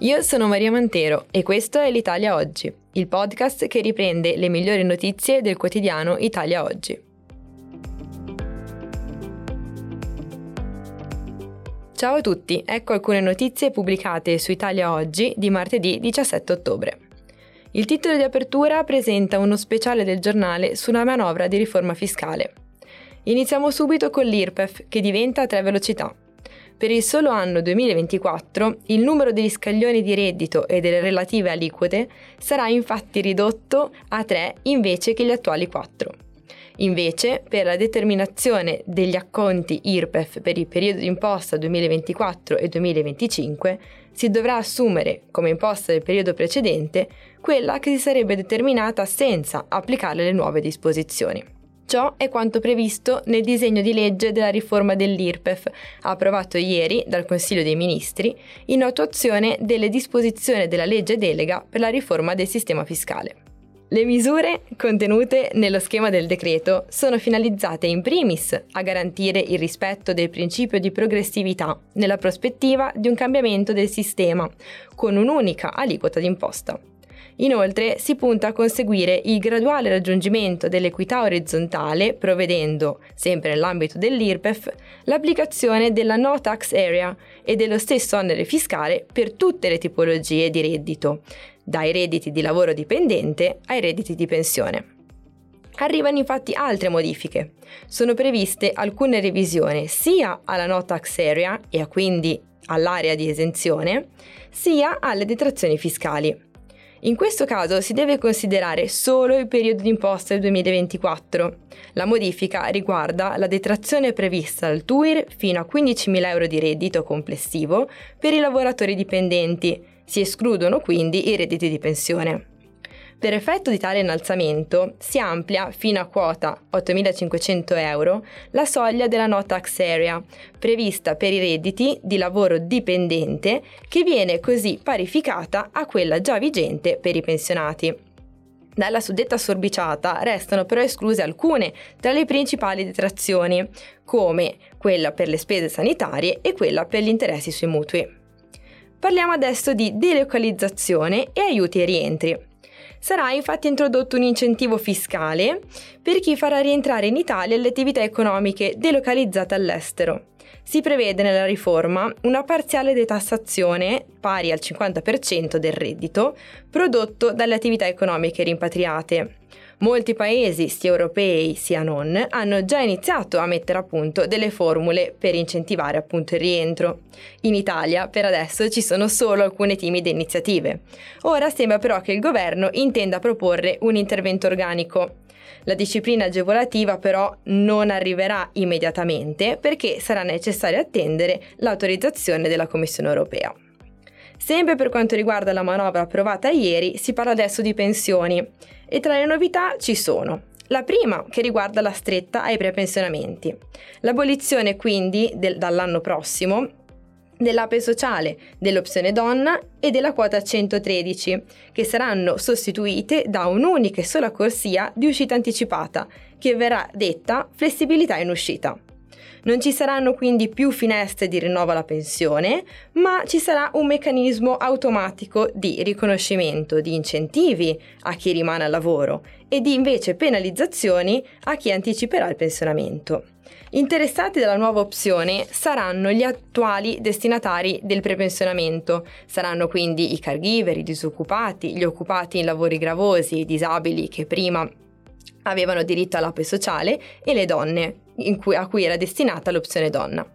Io sono Maria Mantero e questo è l'Italia Oggi, il podcast che riprende le migliori notizie del quotidiano Italia Oggi. Ciao a tutti, ecco alcune notizie pubblicate su Italia Oggi di martedì 17 ottobre. Il titolo di apertura presenta uno speciale del giornale sulla manovra di riforma fiscale. Iniziamo subito con l'IRPEF, che diventa a tre velocità. Per il solo anno 2024 il numero degli scaglioni di reddito e delle relative aliquote sarà infatti ridotto a 3 invece che gli attuali 4. Invece, per la determinazione degli acconti IRPEF per il periodo di imposta 2024 e 2025, si dovrà assumere, come imposta del periodo precedente, quella che si sarebbe determinata senza applicare le nuove disposizioni. Ciò è quanto previsto nel disegno di legge della riforma dell'IRPEF, approvato ieri dal Consiglio dei Ministri, in attuazione delle disposizioni della legge delega per la riforma del sistema fiscale. Le misure contenute nello schema del decreto sono finalizzate in primis a garantire il rispetto del principio di progressività nella prospettiva di un cambiamento del sistema con un'unica aliquota d'imposta. Inoltre si punta a conseguire il graduale raggiungimento dell'equità orizzontale, provvedendo, sempre nell'ambito dell'IRPEF, l'applicazione della no tax area e dello stesso onere fiscale per tutte le tipologie di reddito, dai redditi di lavoro dipendente ai redditi di pensione. Arrivano infatti altre modifiche. Sono previste alcune revisioni sia alla no tax area e quindi all'area di esenzione, sia alle detrazioni fiscali. In questo caso si deve considerare solo il periodo d'imposta del 2024. La modifica riguarda la detrazione prevista dal TUIR fino a 15.000 euro di reddito complessivo per i lavoratori dipendenti. Si escludono quindi i redditi di pensione. Per effetto di tale innalzamento si amplia fino a quota 8.500 euro la soglia della no tax area, prevista per i redditi di lavoro dipendente, che viene così parificata a quella già vigente per i pensionati. Dalla suddetta sorbiciata restano però escluse alcune tra le principali detrazioni, come quella per le spese sanitarie e quella per gli interessi sui mutui. Parliamo adesso di delocalizzazione e aiuti ai rientri. Sarà infatti introdotto un incentivo fiscale per chi farà rientrare in Italia le attività economiche delocalizzate all'estero. Si prevede nella riforma una parziale detassazione pari al 50% del reddito prodotto dalle attività economiche rimpatriate. Molti paesi, sia europei sia non, hanno già iniziato a mettere a punto delle formule per incentivare appunto il rientro. In Italia per adesso ci sono solo alcune timide iniziative. Ora sembra però che il governo intenda proporre un intervento organico. La disciplina agevolativa però non arriverà immediatamente perché sarà necessario attendere l'autorizzazione della Commissione europea. Sempre per quanto riguarda la manovra approvata ieri, si parla adesso di pensioni e tra le novità ci sono la prima che riguarda la stretta ai prepensionamenti. L'abolizione quindi del, dall'anno prossimo dell'ape sociale, dell'opzione donna e della quota 113, che saranno sostituite da un'unica e sola corsia di uscita anticipata, che verrà detta flessibilità in uscita. Non ci saranno quindi più finestre di rinnovo alla pensione, ma ci sarà un meccanismo automatico di riconoscimento di incentivi a chi rimane al lavoro e di invece penalizzazioni a chi anticiperà il pensionamento. Interessati dalla nuova opzione saranno gli attuali destinatari del prepensionamento, saranno quindi i caregiver, i disoccupati, gli occupati in lavori gravosi, i disabili che prima avevano diritto all'ape sociale e le donne, cui, a cui era destinata l'opzione donna.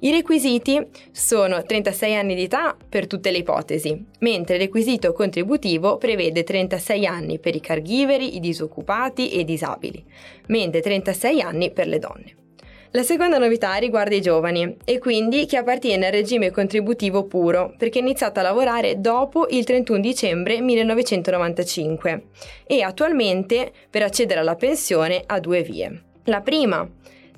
I requisiti sono 36 anni di età per tutte le ipotesi, mentre il requisito contributivo prevede 36 anni per i caregiver, i disoccupati e i disabili, mentre 36 anni per le donne. La seconda novità riguarda i giovani e quindi chi appartiene al regime contributivo puro, perché è iniziato a lavorare dopo il 31 dicembre 1995 e attualmente per accedere alla pensione ha due vie. La prima,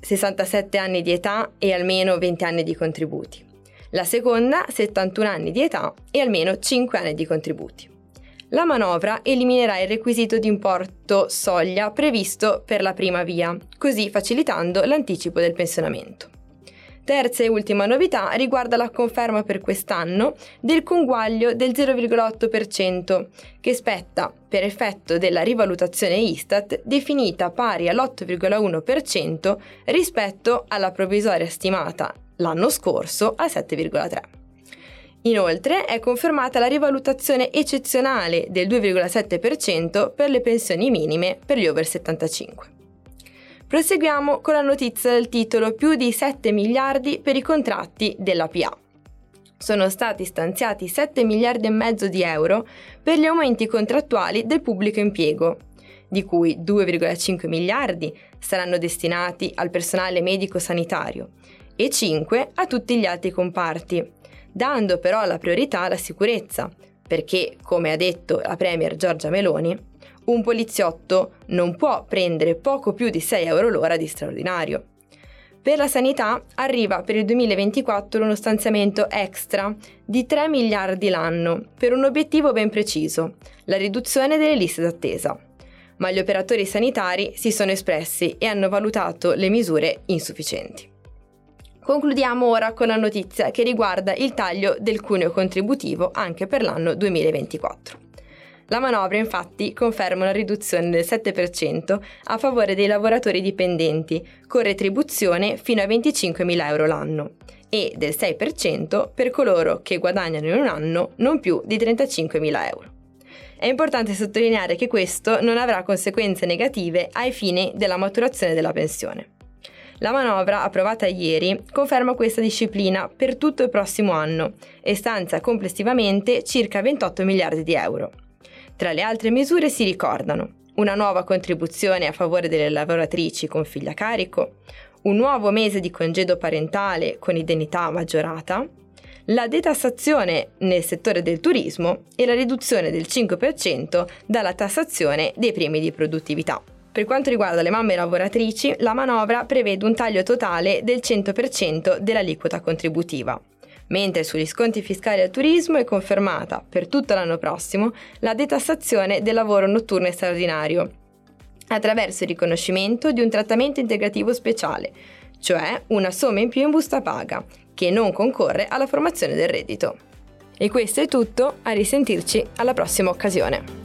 67 anni di età e almeno 20 anni di contributi. La seconda, 71 anni di età e almeno 5 anni di contributi. La manovra eliminerà il requisito di importo soglia previsto per la prima via, così facilitando l'anticipo del pensionamento. Terza e ultima novità riguarda la conferma per quest'anno del conguaglio del 0,8% che spetta per effetto della rivalutazione Istat definita pari all'8,1% rispetto alla provvisoria stimata l'anno scorso al 7,3%. Inoltre è confermata la rivalutazione eccezionale del 2,7% per le pensioni minime per gli over 75. Proseguiamo con la notizia del titolo più di 7 miliardi per i contratti della PA. Sono stati stanziati 7 miliardi e mezzo di euro per gli aumenti contrattuali del pubblico impiego, di cui 2,5 miliardi saranno destinati al personale medico-sanitario e 5 a tutti gli altri comparti, dando però la priorità alla sicurezza, perché, come ha detto la Premier Giorgia Meloni, un poliziotto non può prendere poco più di 6 euro l'ora di straordinario. Per la sanità arriva per il 2024 uno stanziamento extra di 3 miliardi l'anno per un obiettivo ben preciso, la riduzione delle liste d'attesa. Ma gli operatori sanitari si sono espressi e hanno valutato le misure insufficienti. Concludiamo ora con la notizia che riguarda il taglio del cuneo contributivo anche per l'anno 2024. La manovra infatti conferma una riduzione del 7% a favore dei lavoratori dipendenti, con retribuzione fino a 25.000 euro l'anno, e del 6% per coloro che guadagnano in un anno non più di 35.000 euro. È importante sottolineare che questo non avrà conseguenze negative ai fini della maturazione della pensione. La manovra approvata ieri conferma questa disciplina per tutto il prossimo anno e stanzia complessivamente circa 28 miliardi di euro. Tra le altre misure si ricordano una nuova contribuzione a favore delle lavoratrici con figli a carico, un nuovo mese di congedo parentale con indennità maggiorata, la detassazione nel settore del turismo e la riduzione del 5% dalla tassazione dei premi di produttività. Per quanto riguarda le mamme lavoratrici, la manovra prevede un taglio totale del 100% dell'aliquota contributiva, mentre sugli sconti fiscali al turismo è confermata per tutto l'anno prossimo la detassazione del lavoro notturno e straordinario, attraverso il riconoscimento di un trattamento integrativo speciale, cioè una somma in più in busta paga, che non concorre alla formazione del reddito. E questo è tutto, a risentirci alla prossima occasione.